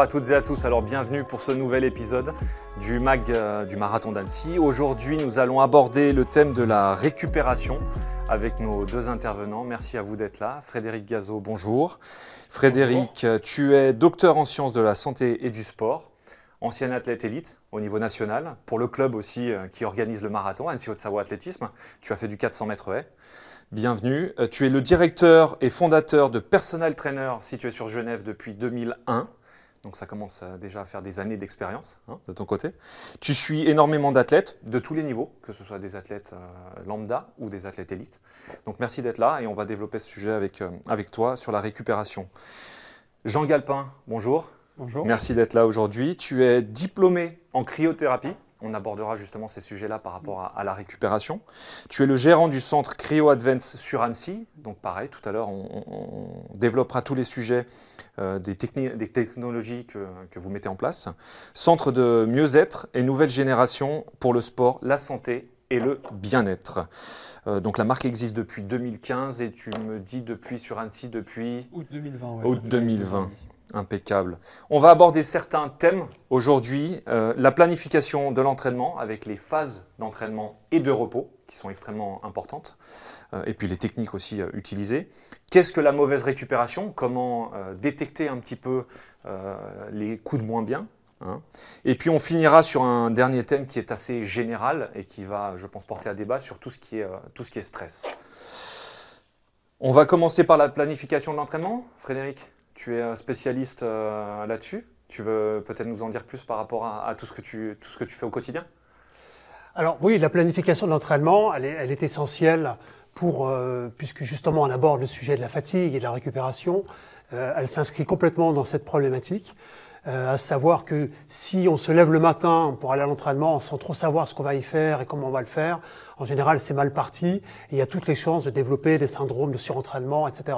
Bonjour à toutes et à tous, alors bienvenue pour ce nouvel épisode du MAG euh, du Marathon d'Annecy. Aujourd'hui nous allons aborder le thème de la récupération avec nos deux intervenants. Merci à vous d'être là. Frédéric Gazot, bonjour. Frédéric, tu es docteur en sciences de la santé et du sport, ancien athlète élite au niveau national, pour le club aussi euh, qui organise le marathon, Annecy Haute-Savoie Athlétisme. Tu as fait du 400 mètres haies. Bienvenue. Euh, tu es le directeur et fondateur de Personal Trainer situé sur Genève depuis 2001. Donc ça commence euh, déjà à faire des années d'expérience hein, de ton côté. Tu suis énormément d'athlètes de tous les niveaux, que ce soit des athlètes euh, lambda ou des athlètes élites. Donc merci d'être là et on va développer ce sujet avec, avec toi sur la récupération. Jean Galpin, bonjour. Bonjour. Merci d'être là aujourd'hui. Tu es diplômé en cryothérapie on abordera justement ces sujets-là par rapport à, la récupération. Tu es le gérant du centre Cryo Advance sur Annecy. Donc pareil, tout à l'heure, on, développera tous les sujets euh, des, des, technologies que, vous mettez en place. Centre de mieux-être et nouvelle génération pour le sport, la santé et le bien-être. Euh, donc la marque existe depuis 2015 et tu me dis depuis sur Annecy depuis août 2020. août 2020. Impeccable. On va aborder certains thèmes aujourd'hui. Euh, la planification de l'entraînement avec les phases d'entraînement et de repos qui sont extrêmement importantes. Euh, et puis les techniques aussi euh, utilisées. Qu'est-ce que la mauvaise récupération? Comment détecter un petit peu les coups de moins bien hein? Et puis on finira sur un dernier thème qui est assez général et qui va, je pense, porter à débat sur tout ce qui est, tout ce qui est stress. On va commencer par la planification de l'entraînement, Frédéric? Tu es spécialiste euh, là-dessus. Tu veux peut-être nous en dire plus par rapport à, tout, ce que tu, tout ce que tu fais au quotidien? Alors oui, la planification de l'entraînement, elle est, essentielle pour, euh, puisque justement on aborde le sujet de la fatigue et de la récupération. Euh, elle s'inscrit complètement dans cette problématique. à savoir que si on se lève le matin pour aller à l'entraînement sans trop savoir ce qu'on va y faire et comment on va le faire, en général c'est mal parti et il y a toutes les chances de développer des syndromes de surentraînement, etc.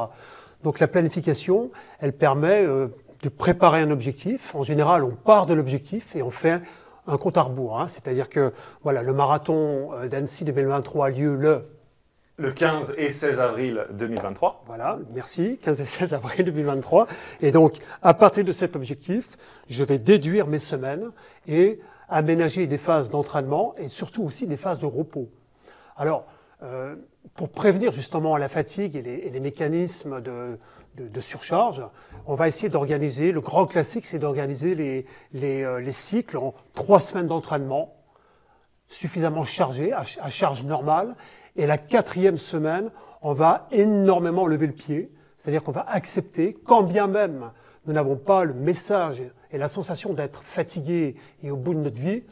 Donc la planification, elle permet euh, de préparer un objectif. En général, on part de l'objectif et on fait un compte à rebours. Hein. C'est-à-dire que voilà, le marathon euh, d'Annecy 2023 a lieu le le 15 et 16 avril 2023. Voilà, merci, 15 et 16 avril 2023. Et donc, à partir de cet objectif, je vais déduire mes semaines et aménager des phases d'entraînement et surtout aussi des phases de repos. Alors, euh, pour prévenir justement la fatigue et les, mécanismes de, surcharge, on va essayer d'organiser, le grand classique, c'est d'organiser les, euh, cycles en trois semaines d'entraînement suffisamment chargés, à, charge normale. Et la quatrième semaine, on va énormément lever le pied, c'est-à-dire qu'on va accepter, quand bien même nous n'avons pas le message et la sensation d'être fatigué et au bout de notre vie,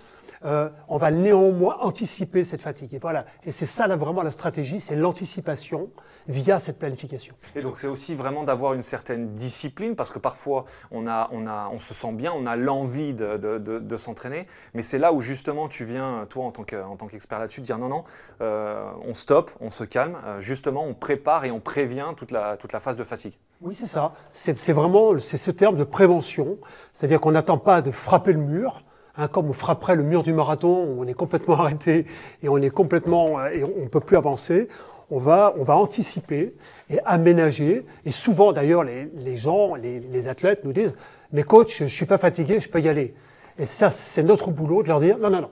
euh, on va néanmoins anticiper cette fatigue. Et voilà. Et c'est ça là, vraiment la stratégie, c'est l'anticipation via cette planification. Et donc c'est aussi vraiment d'avoir une certaine discipline, parce que parfois on, a, on, a, on se sent bien, on a l'envie de, de, s'entraîner, mais c'est là où justement tu viens, toi en tant qu'expert là-dessus, dire non, non, euh, on stoppe, on se calme, euh, justement on prépare et on prévient toute la, toute la phase de fatigue. Oui, c'est ça. C'est vraiment c'est ce terme de prévention, c'est-à-dire qu'on n'attend pas de frapper le mur, Hein, comme on frapperait le mur du marathon, on est complètement arrêté et on est complètement euh, et on ne peut plus avancer, on va, on va anticiper et aménager. Et souvent, d'ailleurs, les, les, gens, les, les, athlètes nous disent Mais coach, je ne suis pas fatigué, je peux y aller. Et ça, c'est notre boulot de leur dire Non, non, non.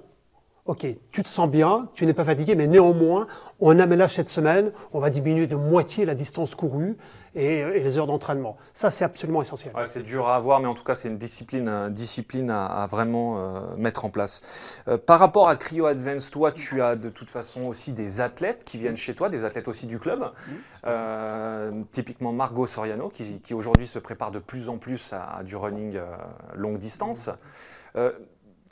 Ok, tu te sens bien, tu n'es pas fatigué, mais néanmoins, on aménage cette semaine, on va diminuer de moitié la distance courue et, les heures d'entraînement. Ça, c'est absolument essentiel. c'est dur à avoir, mais en tout cas, c'est une discipline, euh, discipline à, vraiment euh, mettre en place. Euh, par rapport à Cryo Advance, toi, tu as de toute façon aussi des athlètes qui viennent chez toi, des athlètes aussi du club. typiquement Margot Soriano, qui, aujourd'hui se prépare de plus en plus à, du running longue distance.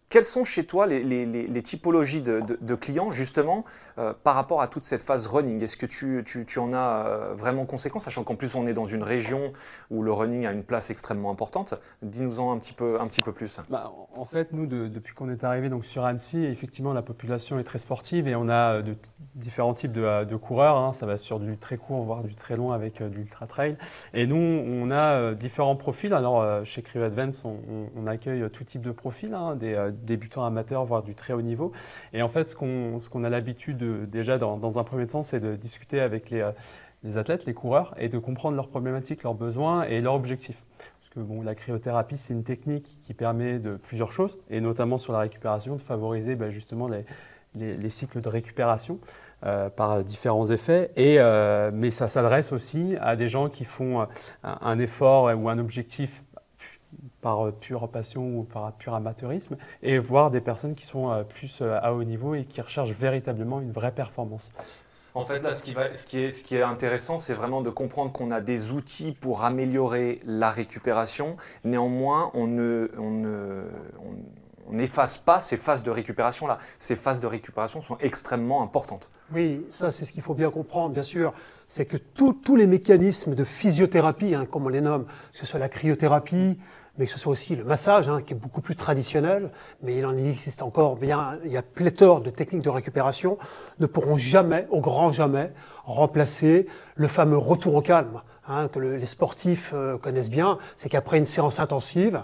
Quelles sont chez toi les, typologies de, clients justement euh, par rapport à toute cette phase running? Est-ce que tu, en as euh, vraiment conséquence, sachant qu'en plus on est dans une région où le running a une place extrêmement importante? Dis-nous-en un petit peu, un petit peu plus. Bah, en fait, nous, depuis qu'on est arrivé donc, sur Annecy, effectivement la population est très sportive et on a de, différents types de, coureurs. Hein. Ça va sur du très court, voire du très long avec euh, du ultra trail. Et nous, on a différents profils. Alors chez Cryo Advance, on, accueille tout type de profils, hein, des débutants amateurs, voire du très haut niveau. Et en fait, ce qu'on a l'habitude déjà dans, un premier temps, c'est de discuter avec les, euh, les, athlètes, les coureurs, et de comprendre leurs problématiques, leurs besoins et leurs objectifs. Parce que bon, la cryothérapie, c'est une technique qui permet de plusieurs choses, et notamment sur la récupération, de favoriser bah, justement les, cycles de récupération euh, par différents effets. Et, euh, mais ça s'adresse aussi à des gens qui font un, effort ou un objectif par pure passion ou par pur amateurisme, et voir des personnes qui sont plus à haut niveau et qui recherchent véritablement une vraie performance. En fait, là, ce qui, est, intéressant, c'est vraiment de comprendre qu'on a des outils pour améliorer la récupération. Néanmoins, on n'efface pas ces phases de récupération-là. Ces phases de récupération sont extrêmement importantes. Oui, ça c'est ce qu'il faut bien comprendre, bien sûr. C'est que tous les mécanismes de physiothérapie, hein, comme on les nomme, que ce soit la cryothérapie, mais que ce soit aussi le massage, hein, qui est beaucoup plus traditionnel, mais il en existe encore bien, il y a pléthore de techniques de récupération, ne pourront jamais, au grand jamais, remplacer le fameux retour au calme, hein, que les sportifs euh, connaissent bien, c'est qu'après une séance intensive,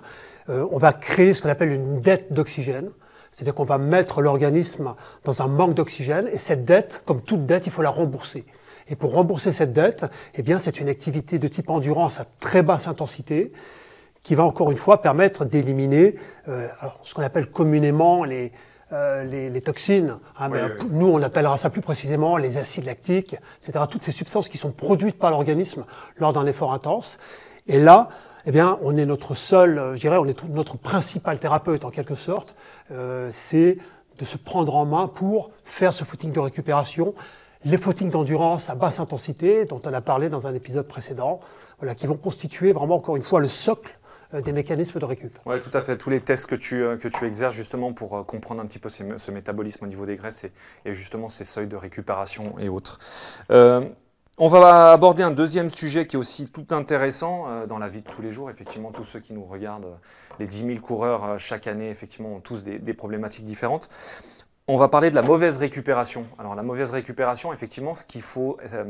euh, on va créer ce qu'on appelle une dette d'oxygène, c'est-à-dire qu'on va mettre l'organisme dans un manque d'oxygène, et cette dette, comme toute dette, il faut la rembourser. Et pour rembourser cette dette, eh bien, c'est une activité de type endurance à très basse intensité, qui va encore une fois permettre d'éliminer euh, ce qu'on appelle communément les, euh, les, toxines. Hein, nous, on appellera ça plus précisément les acides lactiques, etc. Toutes ces substances qui sont produites par l'organisme lors d'un effort intense. Et là, eh bien, on est notre seul, euh, je dirais, on est notre principal thérapeute en quelque sorte. Euh, c'est de se prendre en main pour faire ce footing de récupération, les footings d'endurance à basse intensité, dont on a parlé dans un épisode précédent, voilà, qui vont constituer vraiment encore une fois le socle euh, des mécanismes de récup. Oui, tout à fait. Tous les tests que tu, euh, exerces justement pour euh, comprendre un petit peu ce métabolisme au niveau des graisses et, justement ces seuils de récupération et autres. on va aborder un deuxième sujet qui est aussi tout intéressant dans la vie de tous les jours. Effectivement, tous ceux qui nous regardent, les 10 000 coureurs chaque année, effectivement, ont tous des problématiques différentes. On va parler de la mauvaise récupération. Alors la mauvaise récupération, effectivement, ce qu'il faut, euh,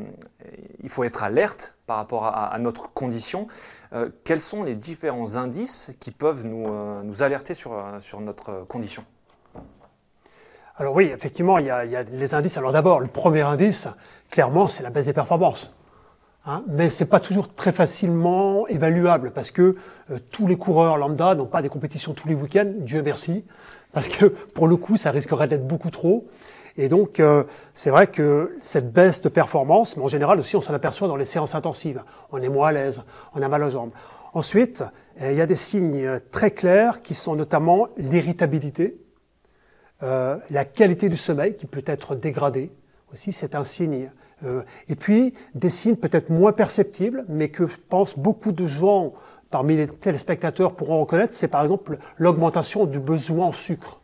il faut être alerte par rapport à, notre condition. Euh, quels sont les différents indices qui peuvent nous, euh, alerter sur, notre condition? Alors oui, effectivement, il y, a, il y, a, les indices. Alors d'abord, le premier indice, clairement, c'est la baisse des performances. Hein, mais ce n'est pas toujours très facilement évaluable parce que tous les coureurs lambda n'ont pas des compétitions tous les week-ends, Dieu merci parce que pour le coup, ça risquerait d'être beaucoup trop. Et donc, euh, c'est vrai que cette baisse de performance, mais en général aussi, on s'en aperçoit dans les séances intensives. On est moins à l'aise, on a mal aux jambes. Ensuite, euh, il y a des signes très clairs qui sont notamment l'irritabilité, euh, la qualité du sommeil qui peut être dégradée aussi, c'est un signe. et puis, des signes peut-être moins perceptibles, mais que je pense beaucoup de gens parmi les téléspectateurs pourront reconnaître, c'est par exemple l'augmentation du besoin en sucre.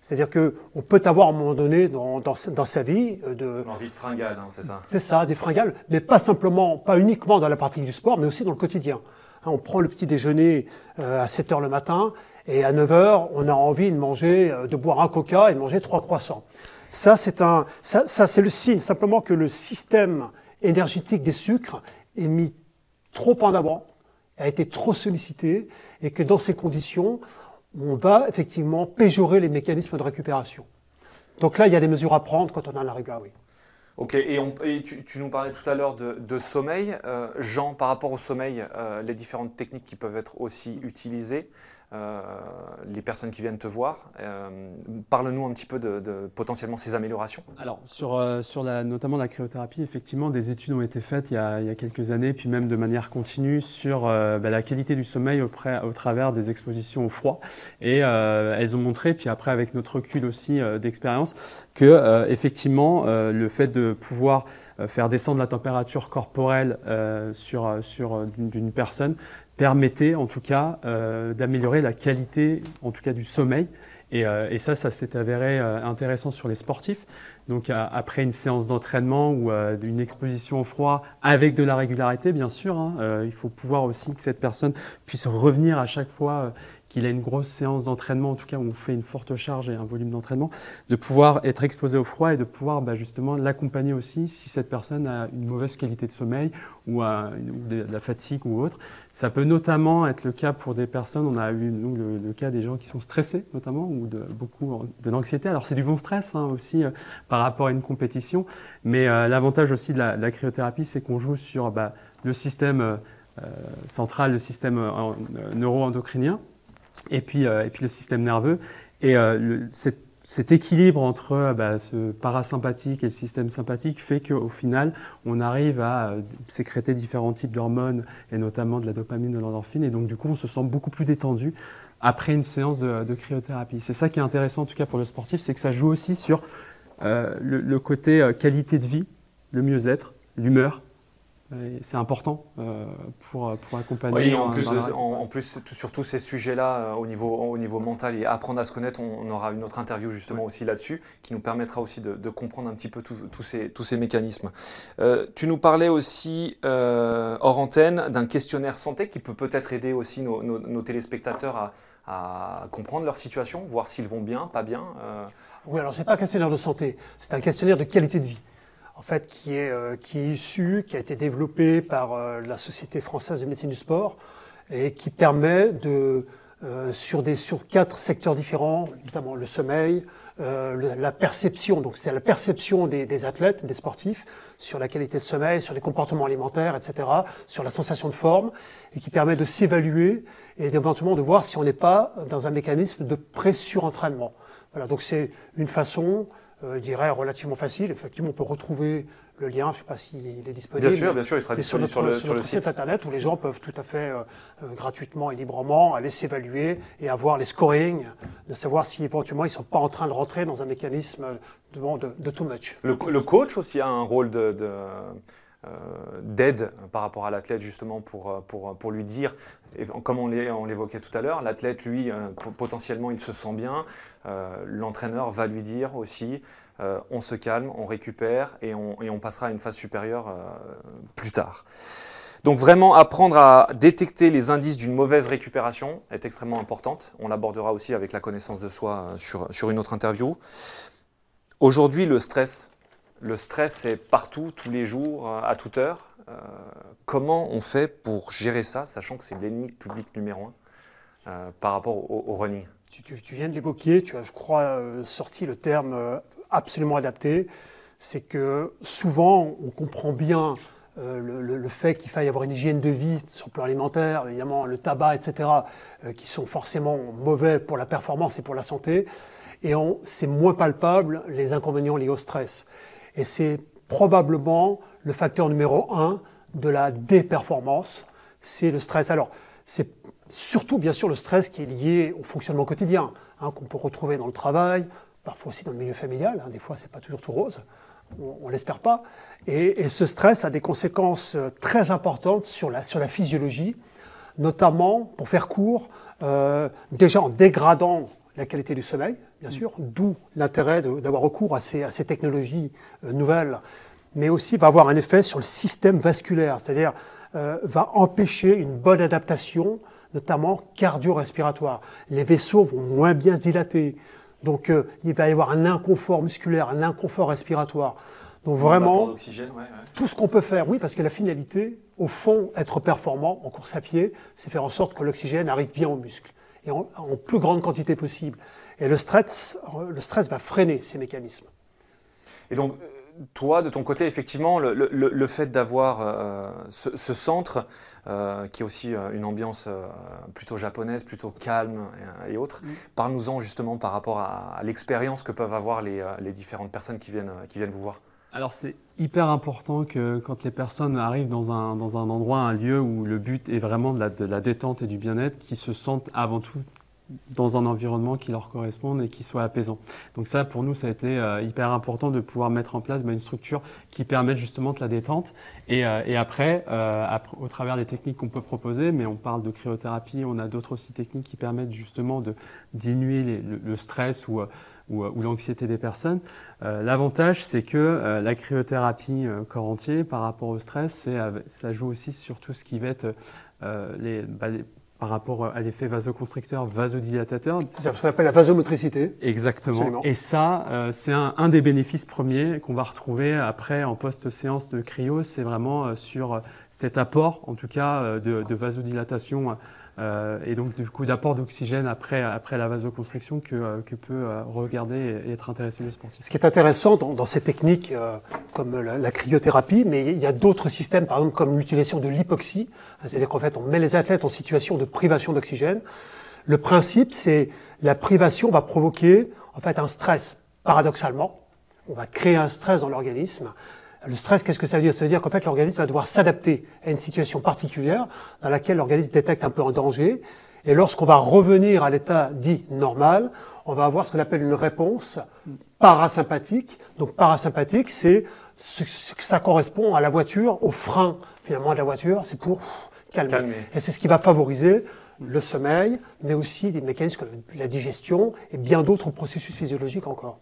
C'est-à-dire qu'on peut avoir à un moment donné dans, dans, sa vie euh, de... L'envie de fringales, hein, c'est ça C'est ça, des fringales, mais pas simplement, pas uniquement dans la pratique du sport, mais aussi dans le quotidien. Hein, on prend le petit déjeuner euh, à 7 heures le matin, et à 9 heures, on a envie de manger, euh, de boire un coca et de manger trois croissants. Ça, c'est un, ça, ça c'est le signe simplement que le système énergétique des sucres est mis trop en avant a été trop sollicité et que dans ces conditions, on va effectivement péjorer les mécanismes de récupération. Donc là, il y a des mesures à prendre quand on a la règle, oui. Ok, et, tu, nous parlais tout à l'heure de, sommeil. Euh, Jean, par rapport au sommeil, euh, les différentes techniques qui peuvent être aussi utilisées, les personnes qui viennent te voir. Euh, parle-nous un petit peu de, potentiellement ces améliorations. Alors, sur, euh, sur notamment la cryothérapie, effectivement, des études ont été faites il y a, quelques années, puis même de manière continue, sur bah, la qualité du sommeil au, travers des expositions au froid. Et elles ont montré, puis après avec notre recul aussi d'expérience, que effectivement, le fait de pouvoir faire descendre la température corporelle sur, sur d'une personne permettait en tout cas euh, d'améliorer la qualité en tout cas du sommeil. Et, euh, ça, ça s'est avéré euh, intéressant sur les sportifs. Donc après une séance d'entraînement ou une exposition au froid avec de la régularité, bien sûr, hein, il faut pouvoir aussi que cette personne puisse revenir à chaque fois qu'il a une grosse séance d'entraînement, en tout cas où on fait une forte charge et un volume d'entraînement, de pouvoir être exposé au froid et de pouvoir bah, justement l'accompagner aussi si cette personne a une mauvaise qualité de sommeil ou, a, de, la fatigue ou autre. Ça peut notamment être le cas pour des personnes, on a eu nous, le, cas des gens qui sont stressés notamment ou de beaucoup de l'anxiété. Alors c'est du bon stress hein, aussi euh, par rapport à une compétition, mais euh, l'avantage aussi de la, cryothérapie, c'est qu'on joue sur bah, le système... Euh, central, le système neuro-endocrinien, et puis, et puis le système nerveux. Et cette cet équilibre entre euh, bah, ce parasympathique et le système sympathique fait qu'au final, on arrive à euh, sécréter différents types d'hormones, et notamment de la dopamine, de l'endorphine, et donc du coup, on se sent beaucoup plus détendu après une séance de, cryothérapie. C'est ça qui est intéressant en tout cas pour le sportif, c'est que ça joue aussi sur euh, le, côté qualité de vie, le mieux-être, l'humeur, c'est important euh, pour, pour accompagner. Oui, en, plus, en, plus, sur tous ces sujets-là, euh, au, niveau, au niveau mental et apprendre à se connaître, on, aura une autre interview justement aussi là-dessus, qui nous permettra aussi de, comprendre un petit peu tous ces, tous ces mécanismes. Euh, tu nous parlais aussi, hors antenne, d'un questionnaire santé qui peut peut-être aider aussi nos, nos, téléspectateurs à, à, comprendre leur situation, voir s'ils vont bien, pas bien. Oui, alors ce n'est pas un questionnaire de santé, c'est un questionnaire de qualité de vie en fait, qui est, euh, qui est issu, qui a été développé par euh, la Société française de médecine du sport et qui permet de, euh, sur, des, sur quatre secteurs différents, notamment le sommeil, la perception, donc c'est la perception des, des, athlètes, des sportifs, sur la qualité de sommeil, sur les comportements alimentaires, etc., sur la sensation de forme, et qui permet de s'évaluer et éventuellement de voir si on n'est pas dans un mécanisme de pré-surentraînement. Voilà, donc c'est une façon euh, je dirais, relativement facile. Effectivement, on peut retrouver le lien, je ne sais pas s'il est disponible. Bien sûr, bien sûr, il sera disponible sur, sur, le, site. internet où les gens peuvent tout à fait euh, euh, gratuitement et librement aller s'évaluer et avoir les scoring, de savoir si éventuellement ils ne sont pas en train de rentrer dans un mécanisme de, de, too much. Le, coach aussi a un rôle de, d'aide par rapport à l'athlète justement pour, pour, pour lui dire, comme on l'évoquait tout à l'heure, l'athlète lui potentiellement il se sent bien, l'entraîneur va lui dire aussi euh, on se calme, on récupère et on, passera à une phase supérieure euh, plus tard. Donc vraiment apprendre à détecter les indices d'une mauvaise récupération est extrêmement importante. On l'abordera aussi avec la connaissance de soi euh, sur, une autre interview. Aujourd'hui, le stress. Le stress est partout, tous les jours, à toute heure. comment on fait pour gérer ça, sachant que c'est l'ennemi public numéro un par rapport au, running? Tu, viens de l'évoquer, tu as, je crois, sorti le terme absolument adapté, c'est que souvent on comprend bien euh, le, fait qu'il faille avoir une hygiène de vie sur le plan alimentaire, évidemment le tabac, etc., euh, qui sont forcément mauvais pour la performance et pour la santé, et c'est moins palpable les inconvénients liés au stress. Et c'est probablement le facteur numéro un de la déperformance, c'est le stress. Alors, c'est surtout bien sûr le stress qui est lié au fonctionnement quotidien, hein, qu'on peut retrouver dans le travail, parfois aussi dans le milieu familial, hein, des fois c'est pas toujours tout rose, on, ne l'espère pas, et, ce stress a des conséquences euh, très importantes sur la, sur la physiologie, notamment, pour faire court, euh, déjà en dégradant la qualité du sommeil, bien sûr, d'où l'intérêt d'avoir recours à ces, à ces technologies euh, nouvelles, mais aussi va avoir un effet sur le système vasculaire, c'est-à-dire va empêcher une bonne adaptation, notamment cardio-respiratoire. Les vaisseaux vont moins bien se dilater, donc euh, il va y avoir un inconfort musculaire, un inconfort respiratoire. Donc vraiment, tout ce qu'on peut faire, oui, parce que la finalité, au fond, être performant en course à pied, c'est faire en sorte que l'oxygène arrive bien aux muscles et en, plus grande quantité possible. Et le stress, le stress va freiner ces mécanismes. Et donc, toi, de ton côté, effectivement, le, fait d'avoir euh, ce, centre, euh, qui est aussi euh, une ambiance plutôt japonaise, plutôt calme et, autres, mm. parle-nous-en justement par rapport à, l'expérience que peuvent avoir les, différentes personnes qui viennent, qui viennent vous voir. Alors c'est hyper important que quand les personnes arrivent dans un, dans un endroit, un lieu où le but est vraiment de la, de la détente et du bien-être, qu'ils se sentent avant tout dans un environnement qui leur corresponde et qui soit apaisant. Donc ça, pour nous, ça a été euh, hyper important de pouvoir mettre en place bah, une structure qui permette justement de la détente. Et, euh, et après, euh, au travers des techniques qu'on peut proposer, mais on parle de cryothérapie, on a d'autres aussi techniques qui permettent justement de diminuer le, stress ou, ou, ou l'anxiété des personnes. L'avantage, c'est que la cryothérapie corps entier, par rapport au stress, ça joue aussi sur tout ce qui va être les, bah, les par rapport à l'effet vasoconstricteur, vasodilatateur. C'est ce qu'on appelle la vasomotricité. Exactement. Et ça, euh, c'est un, des bénéfices premiers qu'on va retrouver après en post-séance de cryo. C'est vraiment euh, sur cet apport, en tout cas, euh, de, vasodilatation et donc du coup d'apport d'oxygène après, après la vasoconstriction que, que peut regarder et être intéressé le sportif. Ce qui est intéressant dans, ces techniques comme la, cryothérapie, mais il y a d'autres systèmes, par exemple comme l'utilisation de l'hypoxie, c'est-à-dire qu'en fait on met les athlètes en situation de privation d'oxygène. Le principe, c'est la privation va provoquer en fait un stress, paradoxalement. On va créer un stress dans l'organisme. Le stress, qu'est-ce que ça veut dire? Ça veut dire qu'en fait, l'organisme va devoir s'adapter à une situation particulière dans laquelle l'organisme détecte un peu un danger. Et lorsqu'on va revenir à l'état dit normal, on va avoir ce qu'on appelle une réponse parasympathique. Donc parasympathique, c'est ce que ça correspond à la voiture, au frein finalement de la voiture, c'est pour calmer. calmer. Et c'est ce qui va favoriser le sommeil, mais aussi des mécanismes comme la digestion et bien d'autres processus physiologiques encore.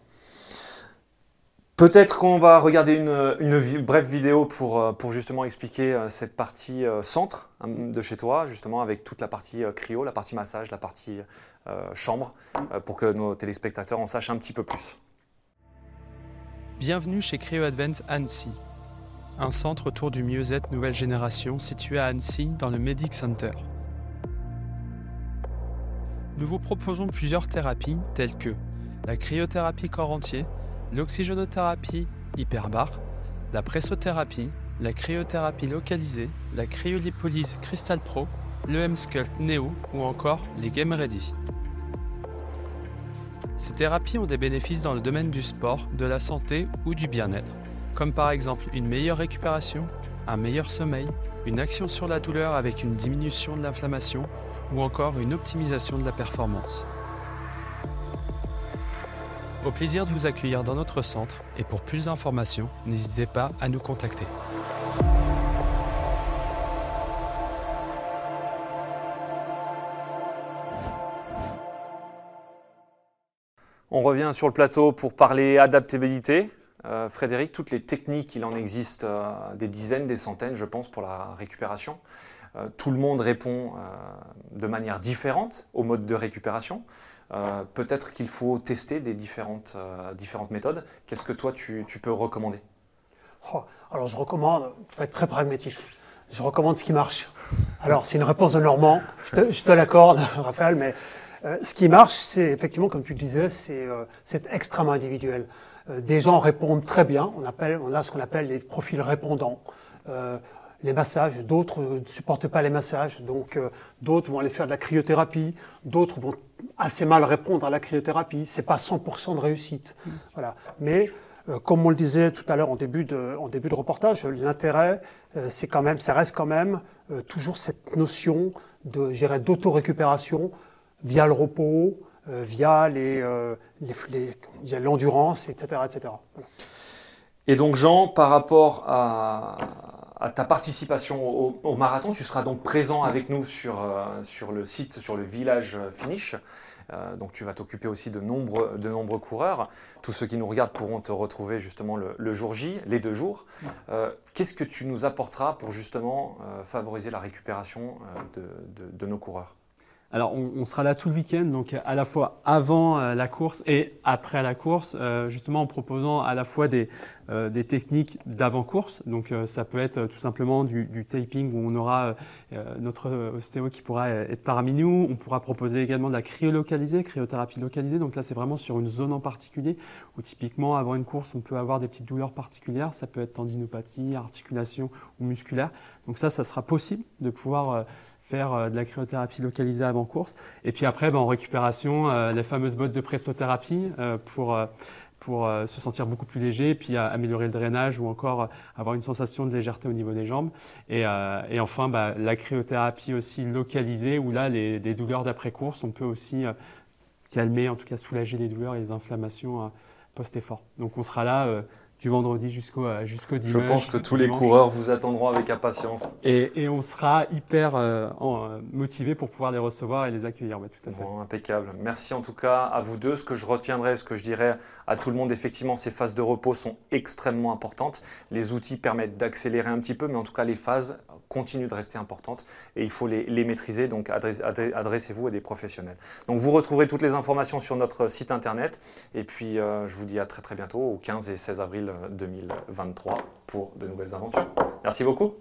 Peut-être qu'on va regarder une, brève vidéo pour, euh, justement expliquer euh, cette partie euh, centre hein, de chez toi, justement avec toute la partie cryo, la partie massage, la partie chambre, pour que nos téléspectateurs en sachent un petit peu plus. Bienvenue chez Cryo Advance Annecy, un centre autour du mieux-être nouvelle génération situé à Annecy dans le Medic Center. Nous vous proposons plusieurs thérapies telles que la cryothérapie corps entier, l'oxygénothérapie hyperbar, la pressothérapie, la cryothérapie localisée, la cryolipolyse Crystal Pro, le M-Sculpt Neo ou encore les Game Ready. Ces thérapies ont des bénéfices dans le domaine du sport, de la santé ou du bien-être, comme par exemple une meilleure récupération, un meilleur sommeil, une action sur la douleur avec une diminution de l'inflammation ou encore une optimisation de la performance. Au plaisir de vous accueillir dans notre centre et pour plus d'informations, n'hésitez pas à nous contacter. On revient sur le plateau pour parler adaptabilité. Euh, Frédéric, toutes les techniques, il en existe euh, des dizaines, des centaines, je pense, pour la récupération. Euh, tout le monde répond de manière différente au mode de récupération. Euh, peut-être qu'il faut tester des différentes, différentes méthodes. Qu'est-ce que toi, tu, peux recommander? Oh, Alors, je recommande, pour être très pragmatique, je recommande ce qui marche. Alors, c'est une réponse de Normand, je te, l'accorde, Raphaël, mais ce qui marche, c'est effectivement, comme tu le disais, c'est extrêmement individuel. des gens répondent très bien, on, appelle, on a ce qu'on appelle les profils répondants les massages, d'autres ne supportent pas les massages, donc euh, d'autres vont aller faire de la cryothérapie, d'autres vont assez mal répondre à la cryothérapie. C'est pas 100% de réussite. Mm. Voilà. Mais euh, comme on le disait tout à l'heure en début de, en début de reportage, l'intérêt, euh, c'est quand même, ça reste quand même toujours cette notion de, d'auto-récupération via le repos, via les, l'endurance, etc., etc. Et donc Jean, par rapport à, à ta participation au, marathon. Tu seras donc présent avec nous sur, euh, sur le site, sur le village finish. Euh, donc tu vas t'occuper aussi de nombreux, de nombreux coureurs. Tous ceux qui nous regardent pourront te retrouver justement le, jour J, les deux jours. Euh, qu'est-ce que tu nous apporteras pour justement favoriser la récupération de nos coureurs? Alors, on, sera là tout le week-end, donc à la fois avant euh, la course et après la course, euh, justement en proposant à la fois des, euh, techniques d'avant-course. Donc, ça peut être tout simplement du, taping où on aura notre ostéo qui pourra être parmi nous. On pourra proposer également de la cryolocalisée, cryothérapie localisée. Donc là, c'est vraiment sur une zone en particulier où typiquement, avant une course, on peut avoir des petites douleurs particulières. Ça peut être tendinopathie, articulation ou musculaire. Donc ça, ça sera possible de pouvoir faire euh, de la cryothérapie localisée avant course. Et puis après, ben, en récupération, euh, les fameuses bottes de pressothérapie euh, pour, pour se sentir beaucoup plus léger, puis améliorer le drainage ou encore avoir une sensation de légèreté au niveau des jambes. Et, et enfin, ben, la cryothérapie aussi localisée, où là, les, les douleurs d'après-course, on peut aussi calmer, en tout cas soulager les douleurs et les inflammations post-effort. Donc on sera là du vendredi jusqu'au euh, jusqu'au dimanche. Je pense que tous les coureurs vous attendront avec impatience. Et, et on sera hyper euh, euh, motivé pour pouvoir les recevoir et les accueillir. tout à fait. impeccable. Merci en tout cas à vous deux. Ce que je retiendrai, ce que je dirais à tout le monde, effectivement, ces phases de repos sont extrêmement importantes. Les outils permettent d'accélérer un petit peu, mais en tout cas, les phases continuent de rester importantes et il faut les, les maîtriser. Donc, adressez-vous à des professionnels. Donc, vous retrouverez toutes les informations sur notre site internet. Et puis, je vous dis à très très bientôt, au 15 et 16 2023 pour de nouvelles aventures. Merci beaucoup.